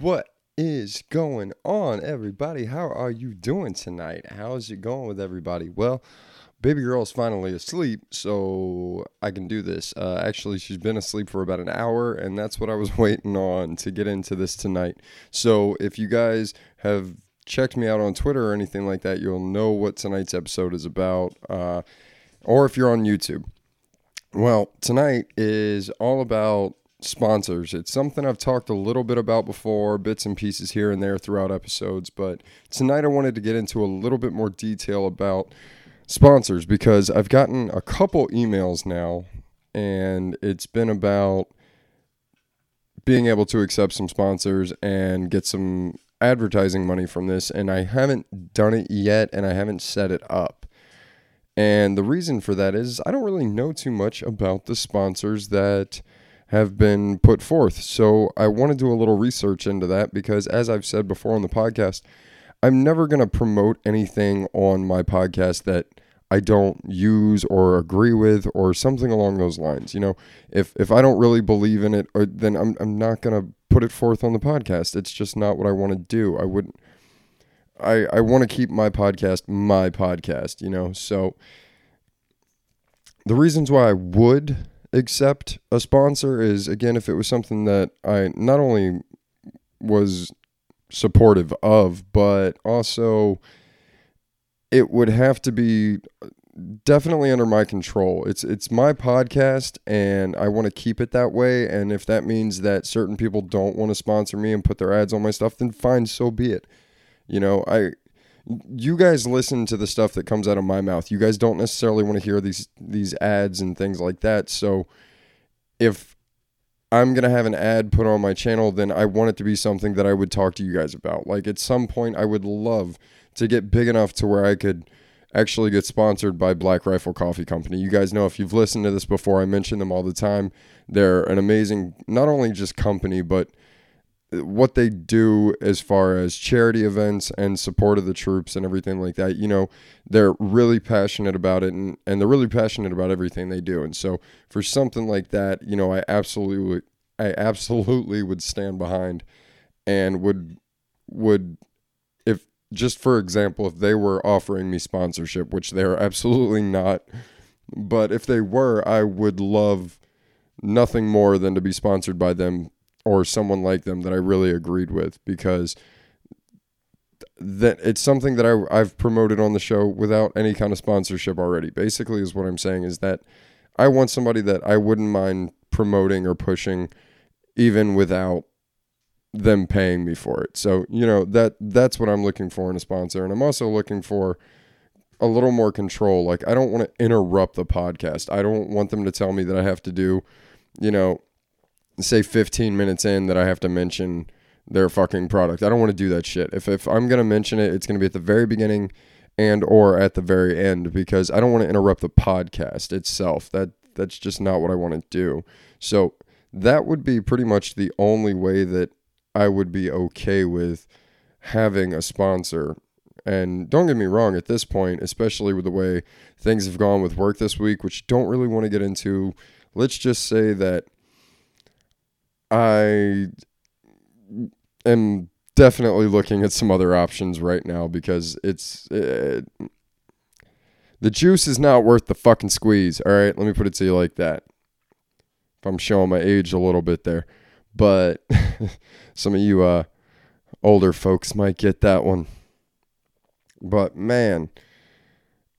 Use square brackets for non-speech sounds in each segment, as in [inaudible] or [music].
What is going on, everybody? How are you doing tonight? How's it going with everybody? Well, baby girl's finally asleep, so I can do this. Uh, actually, she's been asleep for about an hour, and that's what I was [laughs] waiting on to get into this tonight. So, if you guys have checked me out on Twitter or anything like that, you'll know what tonight's episode is about. Uh, or if you're on YouTube. Well, tonight is all about sponsors. It's something I've talked a little bit about before, bits and pieces here and there throughout episodes, but tonight I wanted to get into a little bit more detail about sponsors because I've gotten a couple emails now and it's been about being able to accept some sponsors and get some advertising money from this and I haven't done it yet and I haven't set it up. And the reason for that is I don't really know too much about the sponsors that have been put forth. So I want to do a little research into that because, as I've said before on the podcast, I'm never going to promote anything on my podcast that I don't use or agree with or something along those lines. You know, if if I don't really believe in it, or then I'm I'm not going to put it forth on the podcast. It's just not what I want to do. I wouldn't. I I want to keep my podcast my podcast. You know, so the reasons why I would accept a sponsor is again if it was something that I not only was supportive of, but also it would have to be definitely under my control. It's it's my podcast and I want to keep it that way and if that means that certain people don't want to sponsor me and put their ads on my stuff then fine so be it. You know, I you guys listen to the stuff that comes out of my mouth. You guys don't necessarily want to hear these these ads and things like that. So if I'm going to have an ad put on my channel, then I want it to be something that I would talk to you guys about. Like at some point I would love to get big enough to where I could actually get sponsored by Black Rifle Coffee Company. You guys know if you've listened to this before, I mention them all the time. They're an amazing not only just company, but what they do as far as charity events and support of the troops and everything like that you know they're really passionate about it and, and they're really passionate about everything they do. And so for something like that you know i absolutely i absolutely would stand behind and would would if just for example if they were offering me sponsorship which they're absolutely not but if they were i would love nothing more than to be sponsored by them or someone like them that I really agreed with because that it's something that I, I've promoted on the show without any kind of sponsorship already. Basically, is what I'm saying is that I want somebody that I wouldn't mind promoting or pushing, even without them paying me for it. So you know that that's what I'm looking for in a sponsor, and I'm also looking for a little more control. Like I don't want to interrupt the podcast. I don't want them to tell me that I have to do, you know, say 15 minutes in that I have to mention their fucking product. I don't want to do that shit. If if I'm going to mention it, it's going to be at the very beginning and or at the very end because I don't want to interrupt the podcast itself. That that's just not what I want to do. So that would be pretty much the only way that I would be okay with having a sponsor. And don't get me wrong, at this point, especially with the way things have gone with work this week, which don't really want to get into, let's just say that I am definitely looking at some other options right now because it's it, the juice is not worth the fucking squeeze. All right, let me put it to you like that. If I'm showing my age a little bit there, but [laughs] some of you uh, older folks might get that one. But man,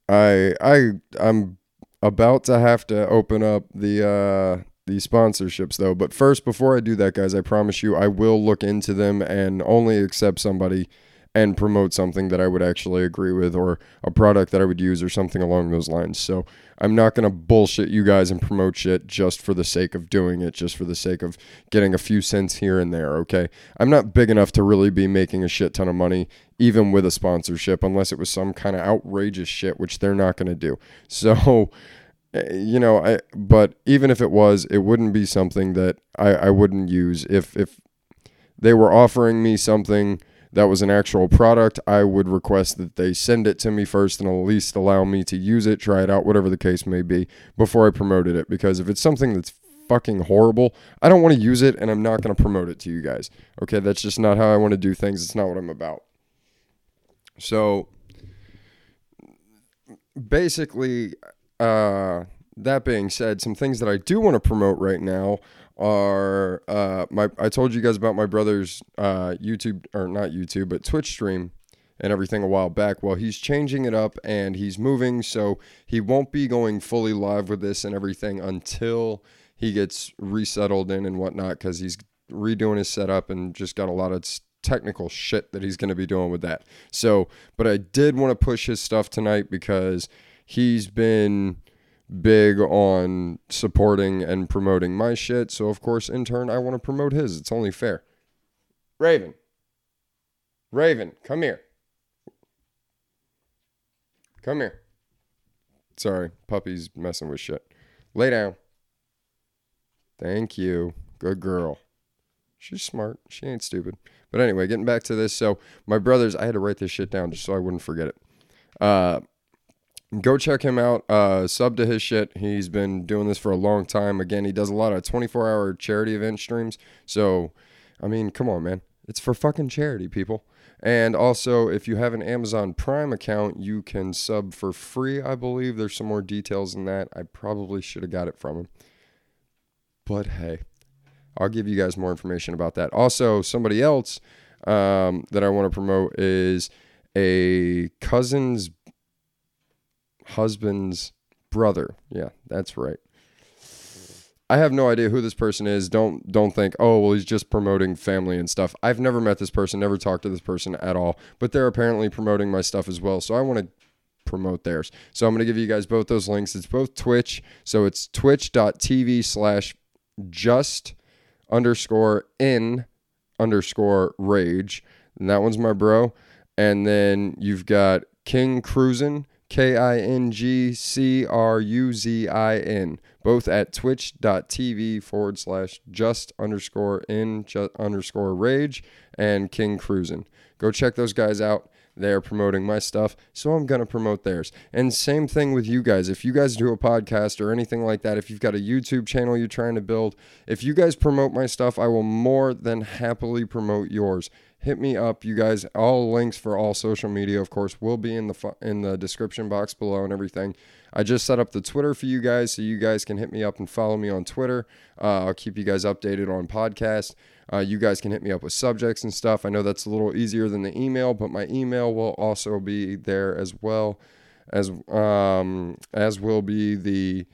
I I I'm about to have to open up the uh these sponsorships though. But first, before I do that, guys, I promise you I will look into them and only accept somebody and promote something that I would actually agree with or a product that I would use or something along those lines. So I'm not going to bullshit you guys and promote shit just for the sake of doing it, just for the sake of getting a few cents here and there, okay? I'm not big enough to really be making a shit ton of money, even with a sponsorship, unless it was some kind of outrageous shit, which they're not going to do. [laughs] So you know, I but even if it was, it wouldn't be something that I, I wouldn't use. If if they were offering me something that was an actual product, I would request that they send it to me first and at least allow me to use it, try it out, whatever the case may be, before I promoted it. Because if it's something that's fucking horrible. I don't want to use it and I'm not going to promote it to you guys. Okay, that's just not how I want to do things. It's not what I'm about. So basically, uh, that being said, some things that I do want to promote right now are uh, my. I told you guys about my brother's uh, YouTube or not YouTube, but Twitch stream and everything a while back. Well, he's changing it up and he's moving, so he won't be going fully live with this and everything until he gets resettled in and whatnot because he's redoing his setup and just got a lot of technical shit that he's going to be doing with that. So, but I did want to push his stuff tonight because he's been big on supporting and promoting my shit. So, of course, in turn, I want to promote his. It's only fair. Raven. Raven, come here. Come here. Sorry, puppy's messing with shit. Lay down. Thank you. Good girl. She's smart. She ain't stupid. But anyway, getting back to this. So, my brothers, I had to write this shit down just so I wouldn't forget it. Uh, go check him out. Uh, sub to his shit. He's been doing this for a long time. Again, he does a lot of 24 hour charity event streams. So, I mean, come on, man. It's for fucking charity, people. And also, if you have an Amazon Prime account, you can sub for free, I believe. There's some more details in that. I probably should have got it from him. But hey, I'll give you guys more information about that. Also, somebody else um, that I want to promote is a cousin's husband's brother. Yeah, that's right. I have no idea who this person is. Don't don't think, oh well, he's just promoting family and stuff. I've never met this person, never talked to this person at all. But they're apparently promoting my stuff as well. So I want to promote theirs. So I'm going to give you guys both those links. It's both Twitch. So it's twitch.tv slash just underscore in underscore rage. And that one's my bro. And then you've got King Cruzin, K I N G C R U Z I N, both at twitch.tv forward slash just underscore in just underscore rage and King Cruzin. Go check those guys out. They're promoting my stuff, so I'm going to promote theirs. And same thing with you guys. If you guys do a podcast or anything like that, if you've got a YouTube channel you're trying to build, if you guys promote my stuff, I will more than happily promote yours. Hit me up, you guys. All links for all social media, of course, will be in the in the description box below and everything. I just set up the Twitter for you guys, so you guys can hit me up and follow me on Twitter. Uh, I'll keep you guys updated on podcast. Uh, you guys can hit me up with subjects and stuff. I know that's a little easier than the email, but my email will also be there as well as um, as will be the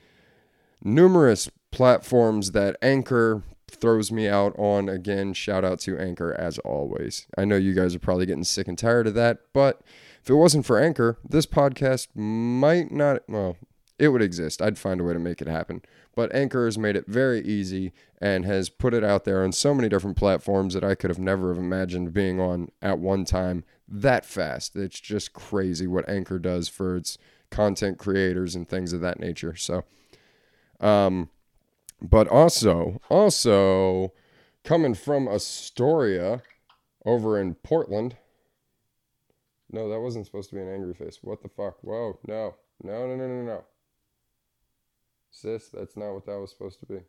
numerous platforms that Anchor throws me out on. Again, shout out to Anchor as always. I know you guys are probably getting sick and tired of that, but if it wasn't for Anchor, this podcast might not. Well, it would exist. I'd find a way to make it happen. But Anchor has made it very easy and has put it out there on so many different platforms that I could have never have imagined being on at one time that fast. It's just crazy what Anchor does for its content creators and things of that nature. So, um, but also, also coming from Astoria over in Portland. No, that wasn't supposed to be an angry face. What the fuck? Whoa, no, no, no, no, no, no. Sis, that's not what that was supposed to be.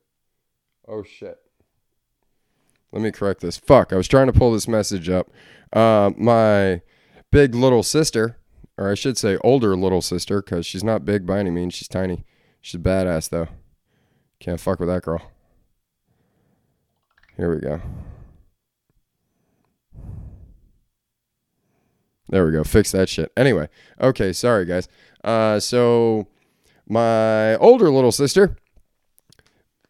Oh shit. Let me correct this. Fuck, I was trying to pull this message up. Uh, my big little sister, or I should say older little sister, because she's not big by any means. She's tiny. She's badass though. Can't fuck with that girl. Here we go. There we go. Fix that shit. Anyway, okay, sorry guys. Uh, so my older little sister,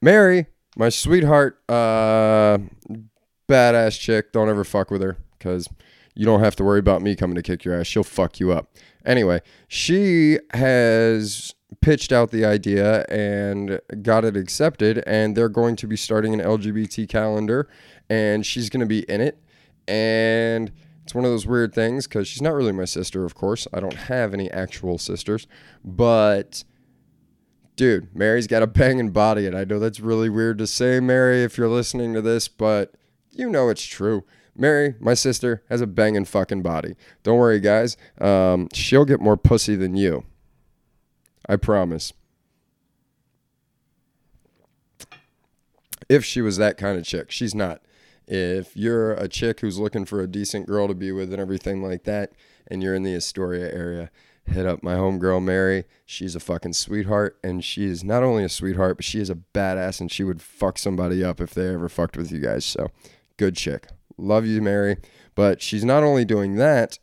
Mary, my sweetheart, uh, badass chick. Don't ever fuck with her because you don't have to worry about me coming to kick your ass. She'll fuck you up. Anyway, she has pitched out the idea and got it accepted, and they're going to be starting an LGBT calendar, and she's going to be in it. And it's one of those weird things because she's not really my sister, of course. I don't have any actual sisters, but dude, Mary's got a banging body, and I know that's really weird to say, Mary, if you're listening to this, but you know it's true. Mary, my sister, has a banging fucking body. Don't worry, guys. Um, she'll get more pussy than you. I promise. if she was that kind of chick. She's not. If you're a chick who's looking for a decent girl to be with and everything like that, and you're in the Astoria area, hit up my homegirl Mary. She's a fucking sweetheart, and she is not only a sweetheart, but she is a badass, and she would fuck somebody up if they ever fucked with you guys. So, good chick. Love you, Mary. But she's not only doing that.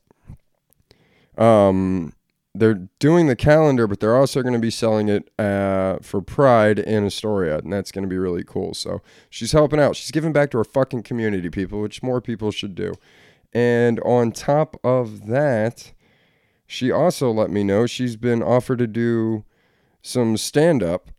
Um, they're doing the calendar, but they're also going to be selling it uh, for Pride in Astoria, and that's going to be really cool. So she's helping out. She's giving back to her fucking community, people, which more people should do. And on top of that, she also let me know she's been offered to do some stand up.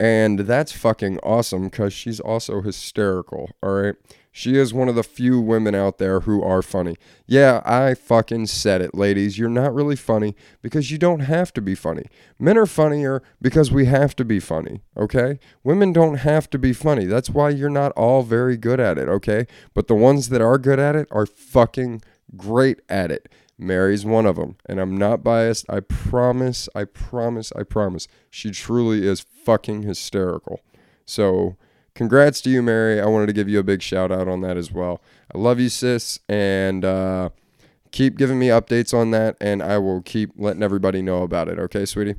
And that's fucking awesome because she's also hysterical. All right. She is one of the few women out there who are funny. Yeah, I fucking said it, ladies. You're not really funny because you don't have to be funny. Men are funnier because we have to be funny, okay? Women don't have to be funny. That's why you're not all very good at it, okay? But the ones that are good at it are fucking great at it. Mary's one of them. And I'm not biased. I promise, I promise, I promise. She truly is fucking hysterical. So, congrats to you, Mary. I wanted to give you a big shout out on that as well. I love you, sis. And, uh, keep giving me updates on that and I will keep letting everybody know about it. Okay, sweetie?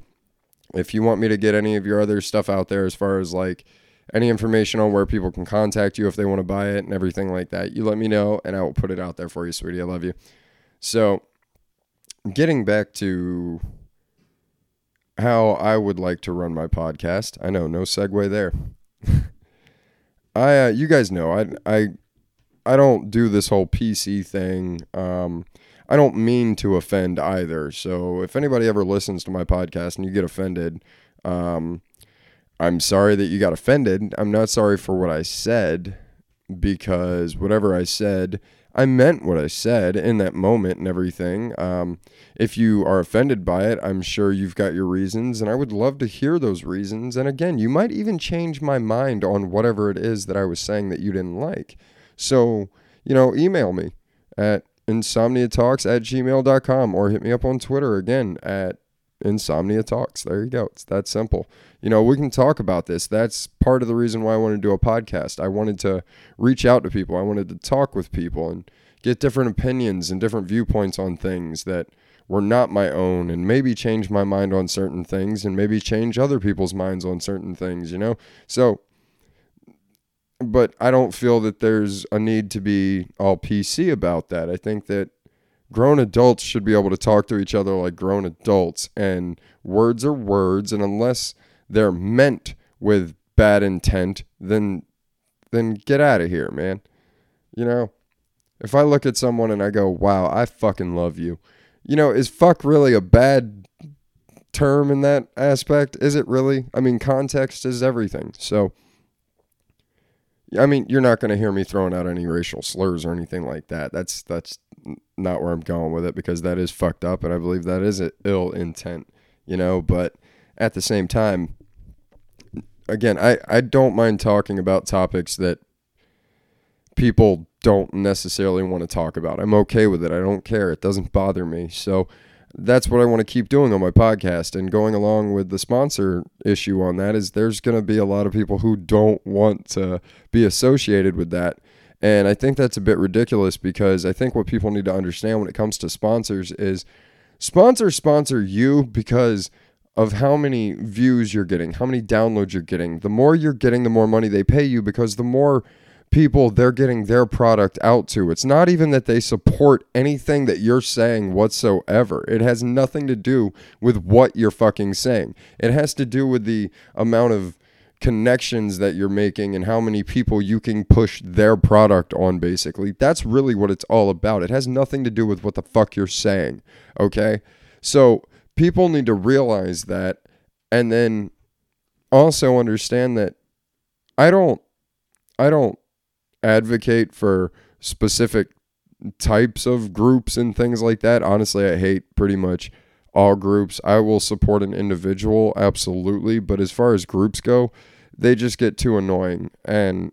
If you want me to get any of your other stuff out there as far as like any information on where people can contact you if they want to buy it and everything like that, you let me know and I will put it out there for you, sweetie. I love you. So, getting back to how I would like to run my podcast. I know, no segue there. [laughs] I uh, you guys know I I I don't do this whole PC thing. Um, I don't mean to offend either. So if anybody ever listens to my podcast and you get offended, um, I'm sorry that you got offended. I'm not sorry for what I said because whatever I said I meant what I said in that moment and everything. Um, if you are offended by it, I'm sure you've got your reasons, and I would love to hear those reasons. And again, you might even change my mind on whatever it is that I was saying that you didn't like. So, you know, email me at insomniatalks at gmail.com or hit me up on Twitter again at Insomnia Talks. There you go. It's that simple. You know, we can talk about this. That's part of the reason why I wanted to do a podcast. I wanted to reach out to people. I wanted to talk with people and get different opinions and different viewpoints on things that were not my own and maybe change my mind on certain things and maybe change other people's minds on certain things, you know? So but I don't feel that there's a need to be all PC about that. I think that grown adults should be able to talk to each other like grown adults and words are words and unless they're meant with bad intent then then get out of here man you know if i look at someone and i go wow i fucking love you you know is fuck really a bad term in that aspect is it really i mean context is everything so I mean, you're not going to hear me throwing out any racial slurs or anything like that. That's that's not where I'm going with it because that is fucked up, and I believe that is an ill intent, you know. But at the same time, again, I I don't mind talking about topics that people don't necessarily want to talk about. I'm okay with it. I don't care. It doesn't bother me. So that's what I want to keep doing on my podcast. And going along with the sponsor issue on that is there's going to be a lot of people who don't want to be associated with that. And I think that's a bit ridiculous because I think what people need to understand when it comes to sponsors is sponsors sponsor you because of how many views you're getting, how many downloads you're getting. The more you're getting, the more money they pay you because the more people they're getting their product out to. It's not even that they support anything that you're saying whatsoever. It has nothing to do with what you're fucking saying. It has to do with the amount of connections that you're making and how many people you can push their product on basically. That's really what it's all about. It has nothing to do with what the fuck you're saying, okay? So, people need to realize that and then also understand that I don't I don't advocate for specific types of groups and things like that. Honestly, I hate pretty much all groups. I will support an individual, absolutely. But as far as groups go, they just get too annoying. And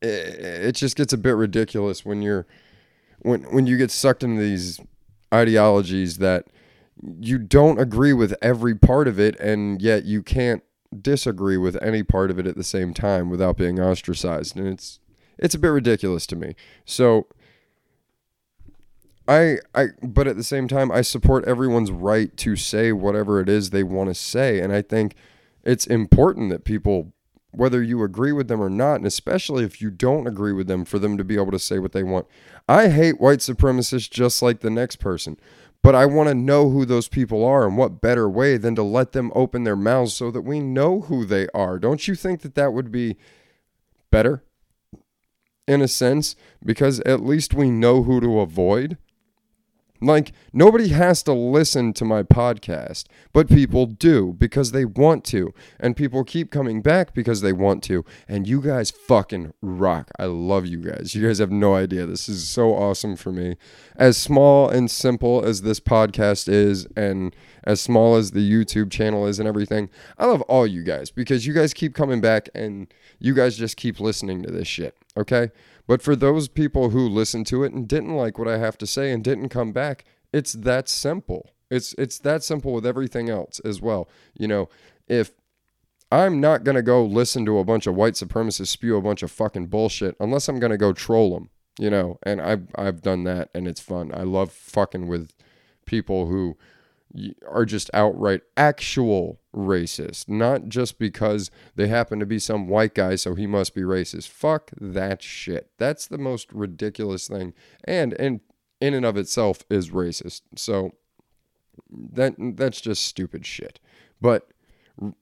it just gets a bit ridiculous when you're when when you get sucked into these ideologies that you don't agree with every part of it and yet you can't disagree with any part of it at the same time without being ostracized, and it's it's a bit ridiculous to me. So I I but at the same time I support everyone's right to say whatever it is they want to say and I think it's important that people whether you agree with them or not and especially if you don't agree with them for them to be able to say what they want. I hate white supremacists just like the next person. But I want to know who those people are and what better way than to let them open their mouths so that we know who they are. Don't you think that that would be better? In a sense, because at least we know who to avoid. Like, nobody has to listen to my podcast, but people do because they want to. And people keep coming back because they want to. And you guys fucking rock. I love you guys. You guys have no idea. This is so awesome for me. As small and simple as this podcast is, and as small as the YouTube channel is and everything, I love all you guys because you guys keep coming back and you guys just keep listening to this shit. Okay? But for those people who listened to it and didn't like what I have to say and didn't come back, it's that simple. It's it's that simple with everything else as well. You know, if I'm not going to go listen to a bunch of white supremacists spew a bunch of fucking bullshit unless I'm going to go troll them, you know. And I've I've done that and it's fun. I love fucking with people who are just outright actual racist, not just because they happen to be some white guy, so he must be racist. Fuck that shit. That's the most ridiculous thing, and and in and of itself is racist. So that that's just stupid shit. But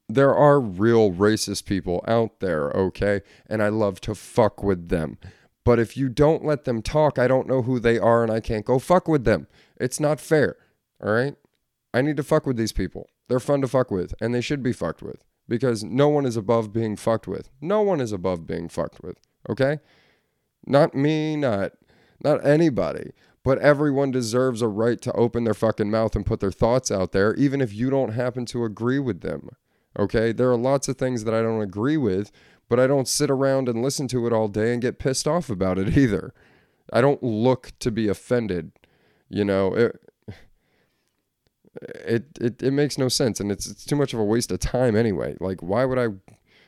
there are real racist people out there, okay? And I love to fuck with them. But if you don't let them talk, I don't know who they are and I can't go fuck with them. It's not fair. All right? I need to fuck with these people. They're fun to fuck with, and they should be fucked with because no one is above being fucked with. No one is above being fucked with. Okay? Not me, not not anybody, but everyone deserves a right to open their fucking mouth and put their thoughts out there, even if you don't happen to agree with them. Okay? There are lots of things that I don't agree with, but I don't sit around and listen to it all day and get pissed off about it [laughs] either. I don't look to be offended. You know, it, it, it it makes no sense and it's it's too much of a waste of time anyway. Like why would I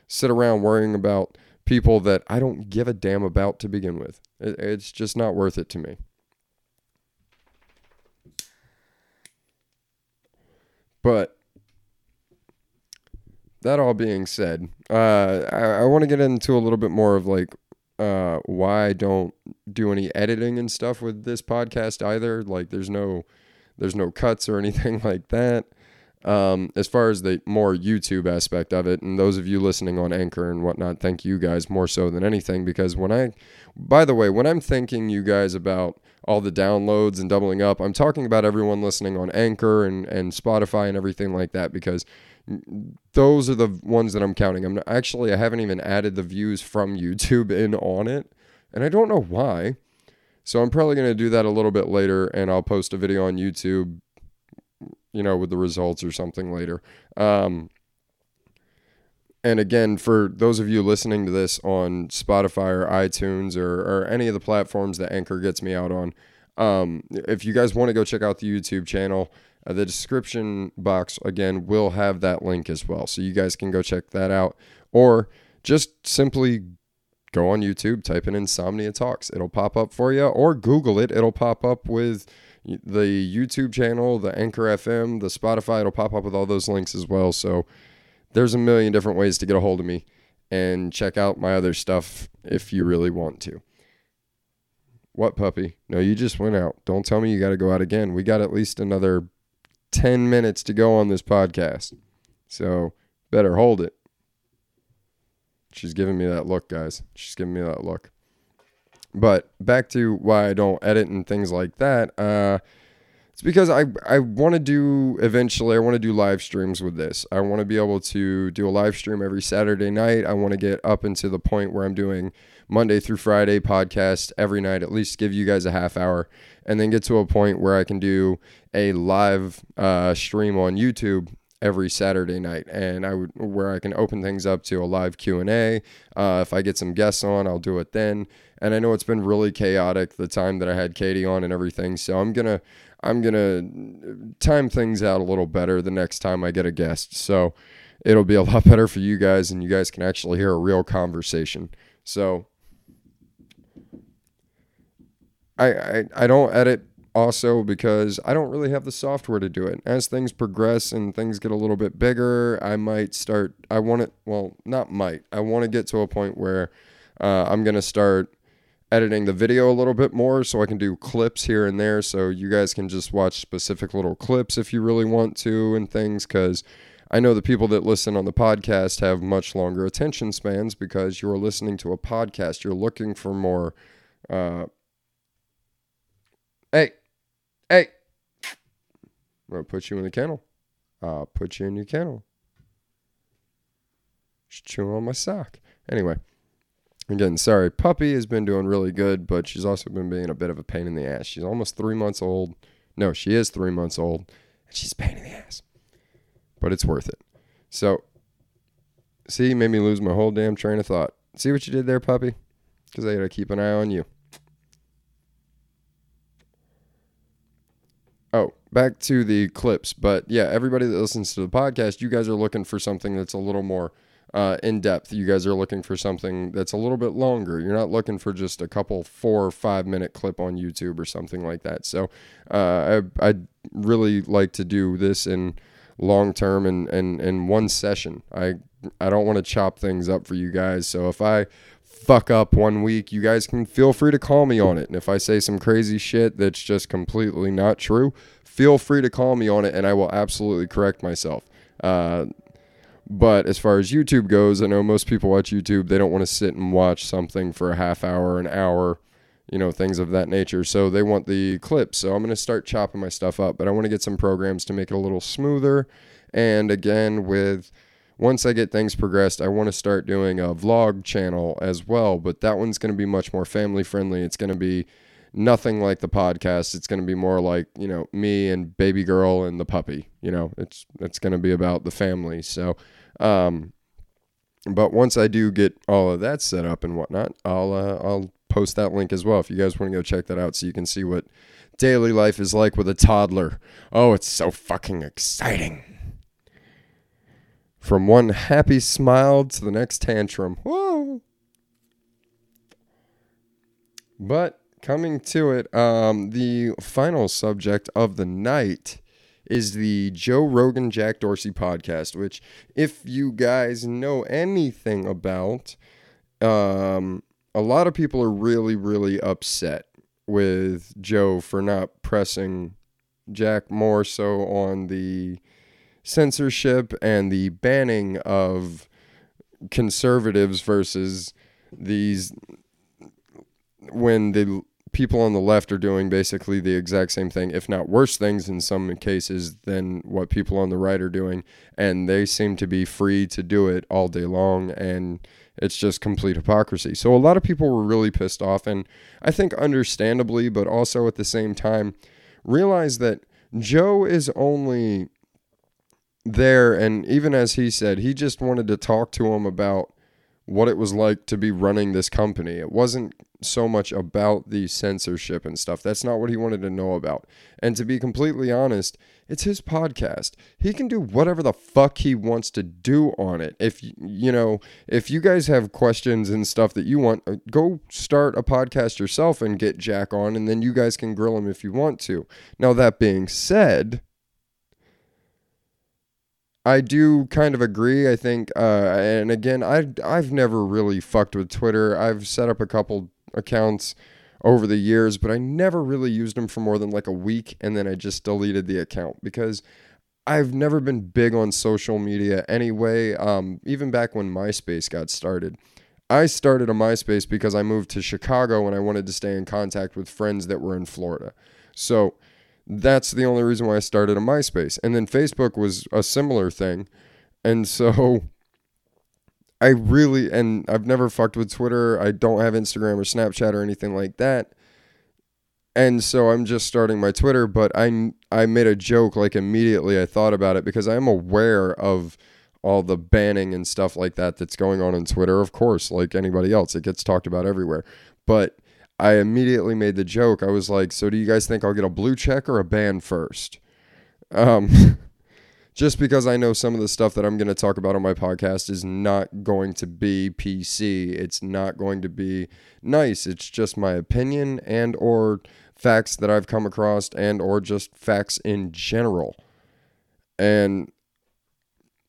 sit around worrying about people that I don't give a damn about to begin with? It, it's just not worth it to me. But that all being said, uh, I, I want to get into a little bit more of like uh, why I don't do any editing and stuff with this podcast either. Like, there's no there's no cuts or anything [laughs] like that. Um, as far as the more YouTube aspect of it, and those of you listening on Anchor and whatnot, thank you guys more so than anything because when I, by the way, when I'm thanking you guys about all the downloads and doubling up, I'm talking about everyone listening on Anchor and, and Spotify and everything like that because those are the ones that I'm counting. I'm not, actually I haven't even added the views from [laughs] YouTube in on it, and I don't know why. So I'm probably going to do that a little bit later and I'll post a video on YouTube, you know, with the results or something later. Um, and again, for those of you listening to this on Spotify or iTunes or, or any of the platforms that Anchor gets me out on, um, if you guys want to go check out the YouTube channel, uh, the description box again will have that link as well. So you guys can go check that out or just simply go on YouTube, type in Insomnia Talks. It'll pop up for you, or Google it. It'll pop up with the YouTube channel, the Anchor FM, the Spotify. It'll pop up with all those links as well. So there's a million different ways to get a hold of me and check out my other stuff if you really want to. What puppy? No, you just went out. Don't tell me you got to go out again. We got at least another 10 minutes to go on this podcast. So better hold it. She's giving me that look, guys. She's giving me that look. But back to why I don't edit and things like that. Uh, it's because I, I want to do eventually, I want to do live streams with this. I want to be able to do a live stream every Saturday night. I want to get up into the point where I'm doing Monday through Friday podcast every night, at least give you guys a half hour, and then get to a point where I can do a live uh, stream on YouTube every Saturday night, and I would where I can open things up to a live Q and A. Uh, if I get some guests on, I'll do it then. And I know it's been really chaotic the time that I had Katie on and everything, so I'm gonna I'm gonna time things out a little better the next time I get a guest. So it'll be a lot [laughs] better for you guys and you guys can actually hear a real conversation. So I, I, I don't edit also because I don't really have the software to do it. As things progress and things get a little bit bigger, I might start. I want it. Well, not might. I want to get to a point where uh, I'm gonna start editing the video a little bit more so I can do clips here and there so you guys can just watch specific little clips if you really want to and things because I know the people that listen on the podcast have much longer attention spans because you're listening to a podcast. You're looking for more. Uh, hey, hey, I'm going to put you in the kennel. I'll put you in your kennel. She's chewing on my sock. Anyway. Again, sorry. Puppy has been doing really good, but she's also been being a bit of a pain in the ass. She's almost three months old. No, she is three months old, and she's a pain in the ass. But it's worth it. So, see, made me lose my whole damn train of thought. See what you did there, puppy? Because I got to keep an eye on you. Oh, back to the clips. But yeah, everybody that listens to the podcast, you guys are looking for something that's a little more uh, in depth. You guys are looking for something that's a little bit longer. You're not looking for just a couple four or five minute clip on YouTube or something like that. So uh, I I really like to do this in long term and and in one session. I I don't want to chop things up for you guys. So if I fuck up one week, you guys can feel free to call me on it. And if I say some crazy shit that's just completely not true, feel free to call me on it and I will absolutely correct myself. Uh, but as far as YouTube goes, I know most people watch YouTube, they don't want to sit and watch something for a half hour, an hour, you know, things of that nature. So they want the clips. So I'm going to start chopping my stuff up, but I want to get some programs to make it a little smoother. And again, with once I get things progressed, I want to start doing a vlog channel as well, but that one's going to be much more family friendly. It's going to be nothing like the podcast. It's going to be more like, you know, me and baby girl and the puppy, you know, it's it's going to be about the family. So um, but once I do get all of that set up and whatnot, I'll uh, I'll post that link as well if you guys want to go check that out so you can see what daily life is like with a toddler. Oh, it's so fucking exciting. From one happy smile to the next tantrum. Whoa. But coming to it, um, the final subject of the night is the Joe Rogan Jack Dorsey podcast, which, if you guys know anything about, um, a lot of people are really, really upset with Joe for not pressing Jack more so on the censorship and the banning of conservatives versus these when the people on the left are doing basically the exact same thing, if not worse things in some cases than what people on the right are doing. And they seem to be free to do it all day long. And it's just complete hypocrisy. So a lot of people were really pissed off. And I think understandably, but also at the same time, realize that Joe is only there. And even as he said, he just wanted to talk to him about what it was like to be running this company. It wasn't so much about the censorship and stuff. That's not what he wanted to know about. And to be completely honest, it's his podcast. He can do whatever the fuck he wants to do on it. If you know, if you guys have questions and stuff that you want, uh, go start a podcast yourself and get Jack on and then you guys can grill him if you want to. Now that being said, I do kind of agree. I think, uh, and again, I I've never really fucked with Twitter. I've set up a couple accounts over the years, but I never really used them for more than like a week, and then I just deleted the account because I've never been big on social media anyway. Um, even back when MySpace got started, I started a MySpace because I moved to Chicago and I wanted to stay in contact with friends that were in Florida. So that's the only reason why I started a MySpace. And then Facebook was a similar thing. And so I really, and I've never fucked with Twitter. I don't have Instagram or Snapchat or anything like that. And so I'm just starting my Twitter, but I, I made a joke like immediately. I thought about it because I'm aware of all the banning and stuff like that that's going on on Twitter. Of course, like anybody else, it gets talked about everywhere. But I immediately made the joke. I was like, "So do you guys think I'll get a blue check or a ban first? Um, [laughs] just because I know some of the stuff that I'm going to talk about on my podcast is not going to be PC. It's not going to be nice. It's just my opinion and or facts that I've come across and or just facts in general. And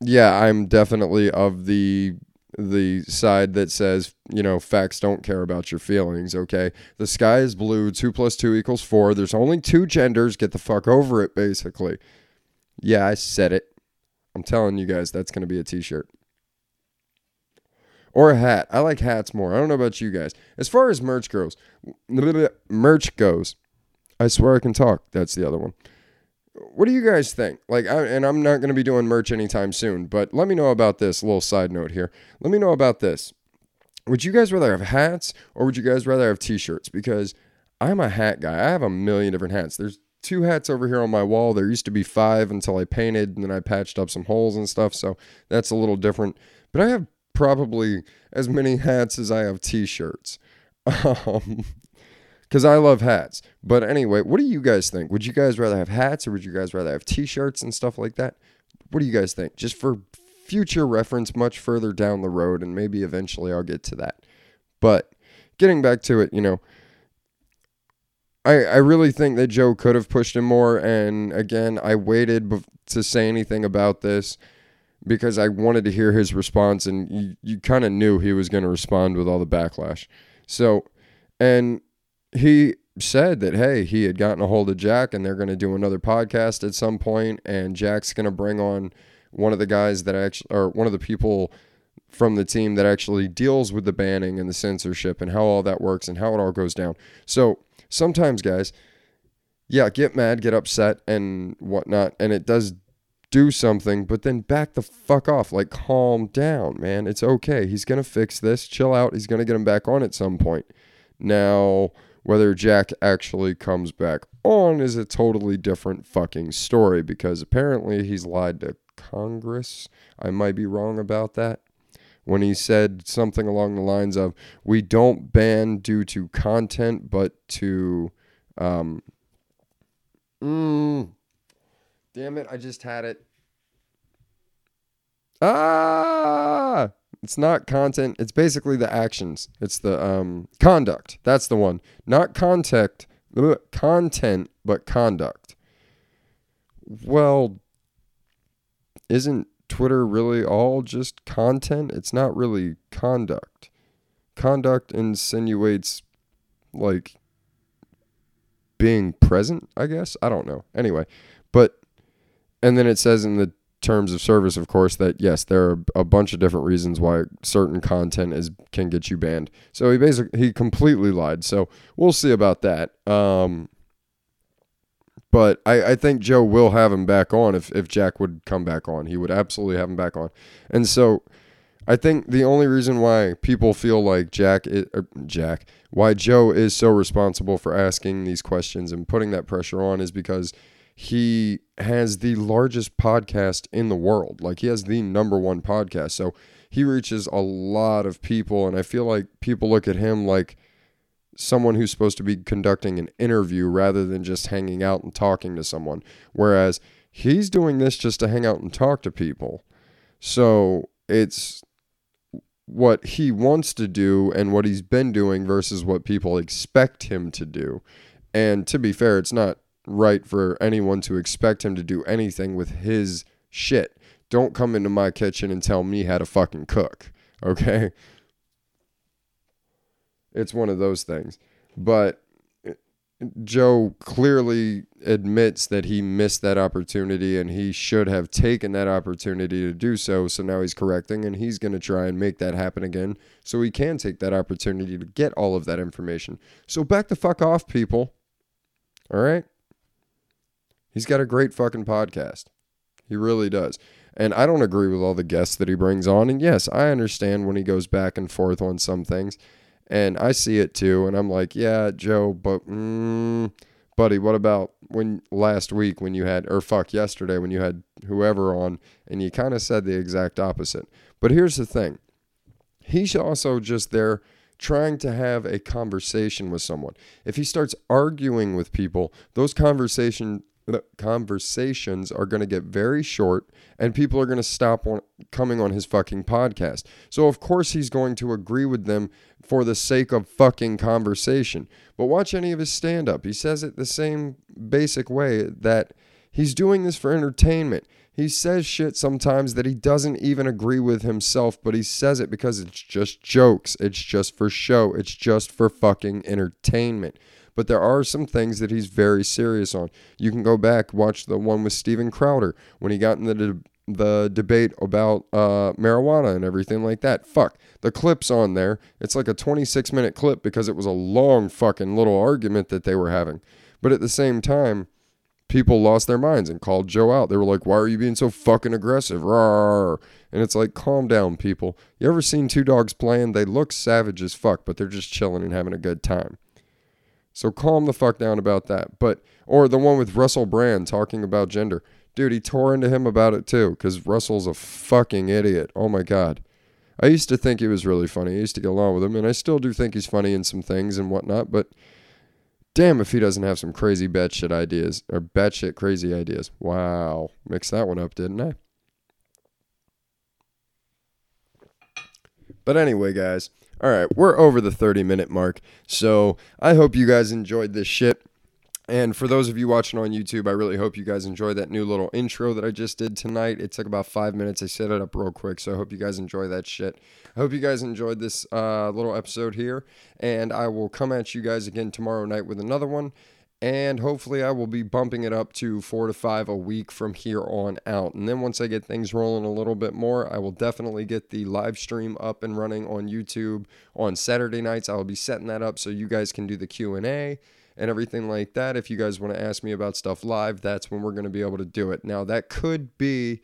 yeah, I'm definitely of the the side that says, you know, facts don't care about your feelings, okay? The sky is blue, two plus two equals four. There's only two genders. Get the fuck over it, basically. Yeah, I said it. I'm telling you guys, that's going to be a t shirt. Or a hat. I like hats more. I don't know about you guys. As far as merch goes, merch goes, I swear I can talk. That's the other one. What do you guys think? Like, I, and I'm not going to be doing merch anytime soon, but let me know about this. Little side note here. Let me know about this. Would you guys rather have hats or would you guys rather have t shirts? Because I'm a hat guy. I have a million different hats. There's two hats over here on my wall. There used to be five until I painted and then I patched up some holes and stuff. So that's a little different. But I have probably as many [laughs] hats as I have t shirts. [laughs] Um, because I love hats. But anyway, what do you guys think? Would you guys rather have hats or would you guys rather have t shirts and stuff like that? What do you guys think? Just for future reference, much further down the road, and maybe eventually I'll get to that. But getting back to it, you know, I, I really think that Joe could have pushed him more. And again, I waited to say anything about this because I wanted to hear his response, and you, you kind of knew he was going to respond with all the backlash. So, and he said that hey he had gotten a hold of jack and they're going to do another podcast at some point and jack's going to bring on one of the guys that actually or one of the people from the team that actually deals with the banning and the censorship and how all that works and how it all goes down. So sometimes guys yeah get mad get upset and whatnot and it does do something but then back the fuck off. Like calm down man. It's okay. He's going to fix this. Chill out. He's going to get him back on at some point. Now whether Jack actually comes back on is a totally different fucking story because apparently he's lied to Congress. I might be wrong about that. When he said something along the lines of, we don't ban due to content, but to. Um, mm, damn it, I just had it. Ah! It's not content. It's basically the actions. It's the um, conduct. That's the one. Not contact, content, but conduct. Well, isn't Twitter really all just content? It's not really conduct. Conduct insinuates like being present, I guess. I don't know. Anyway, but and then it says in the terms of service, of course, that yes, there are a bunch of different reasons why certain content is can get you banned. So he basically he completely lied. So we'll see about that. Um, but I, I think Joe will have him back on if, if Jack would come back on. He would absolutely have him back on. And so I think the only reason why people feel like Jack is, Jack why Joe is so responsible for asking these questions and putting that pressure on is because he has the largest podcast in the world. Like he has the number one podcast. So he reaches a lot of people. And I feel like people look at him like someone who's supposed to be conducting an interview rather than just hanging out and talking to someone. Whereas he's doing this just to hang out and talk to people. So it's what he wants to do and what he's been doing versus what people expect him to do. And to be fair, it's not right for anyone to expect him to do anything with his shit. Don't come into my kitchen and tell me how to fucking cook. [laughs] Okay? It's one of those things. But uh, Joe clearly admits that he missed that opportunity and he should have taken that opportunity to do so. So now he's correcting and he's going to try and make that happen again so he can take that opportunity to get all of that information. So back the fuck off, people. All right? He's got a great fucking podcast. He really does. And I don't agree with all the guests that he brings on. And yes, I understand when he goes back and forth on some things. And I see it too. And I'm like, yeah, Joe, but, mm, buddy, what about when last week when you had, or fuck, yesterday when you had whoever on and you kind of said the exact opposite. But here's the thing he's also just there trying to have a conversation with someone. If he starts arguing with people, those conversation conversations are going to get very short and people are going to stop on coming on his fucking podcast. So of course he's going to agree with them for the sake of fucking conversation. But watch any of his stand up. He says it the same basic way that he's doing this for entertainment. He says shit sometimes that he doesn't even agree with himself, but he says it because it's just jokes. It's just for show. It's just for fucking entertainment but there are some things that he's very serious on. You can go back watch the one with Steven Crowder when he got in the de- the debate about uh, marijuana and everything like that. Fuck the clips on there. It's like a 26 minute clip because it was a long fucking little argument that they were having. But at the same time, people lost their minds and called Joe out. They were like, "Why are you being so fucking aggressive?" Rawr. And it's like, calm down, people. You ever seen two dogs playing? They look savage as fuck, but they're just chilling and having a good time. So calm the fuck down about that. But or the one with Russell Brand talking about gender. Dude, he tore into him about it too cuz Russell's a fucking idiot. Oh my god. I used to think he was really funny. I used to get along with him and I still do think he's funny in some things and whatnot, but damn if he doesn't have some crazy batshit ideas or batshit crazy ideas. Wow. Mixed that one up, didn't I? But anyway, guys, all right, we're over the 30 minute mark. So I hope you guys enjoyed this shit. And for those of you watching on YouTube, I really hope you guys enjoy that new little intro that I just did tonight. It took about five minutes. I set it up real quick, so I hope you guys enjoy that shit. I hope you guys enjoyed this uh, little episode here, and I will come at you guys again tomorrow night with another one and hopefully I will be bumping it up to four to five a week from here on out. And then once I get things rolling a little bit more, I will definitely get the live stream up and running on YouTube on Saturday nights. I will be setting that up so you guys can do the Q and A and everything like that. If you guys want to ask me about stuff live, that's when we're going to be able to do it. Now that could be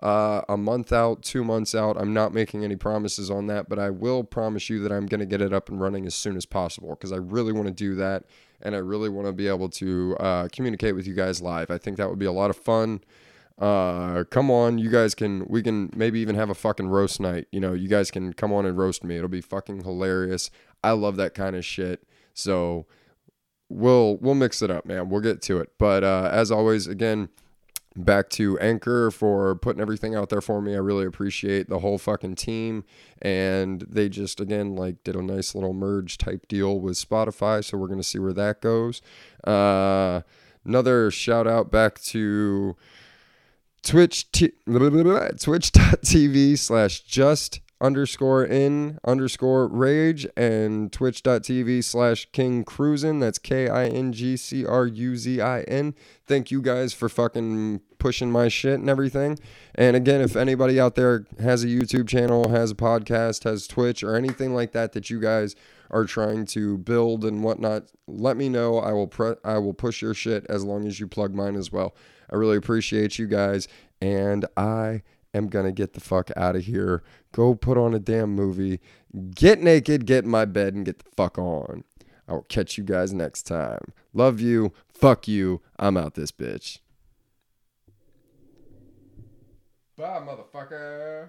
uh, a month out, two months out. I'm not making any promises on that, but I will promise you that I'm going to get it up and running as soon as possible because I really want to do that and I really want to be able to uh, communicate with you guys live. I think that would be a lot of fun. Uh, come on, you guys can. We can maybe even have a fucking roast night. You know, you guys can come on and roast me. It'll be fucking hilarious. I love that kind of shit. So we'll we'll mix it up, man. We'll get to it. But uh, as always, again back to Anchor for putting everything out there for me. I really appreciate the whole fucking team. And they just, again, like did a nice little merge type deal with Spotify. So we're going to see where that goes. Uh, another shout out back to Twitch, t- [laughs] twitch.tv slash just underscore in underscore rage and twitch.tv slash King Cruzin. That's k-i-n-g-c-r-u-z-i-n thank you guys for fucking pushing my shit and everything. And again if anybody out there has a youtube channel has a podcast has twitch or anything like that that you guys are trying to build and whatnot let me know. I will pre- i will push your shit as long as you plug mine as well. I really appreciate you guys and i am gonna get the fuck out of here. Go put on a damn movie, get naked, get in my bed, and get the fuck on. I will catch you guys next time. Love you. Fuck you. I'm out this bitch. Bye, motherfucker.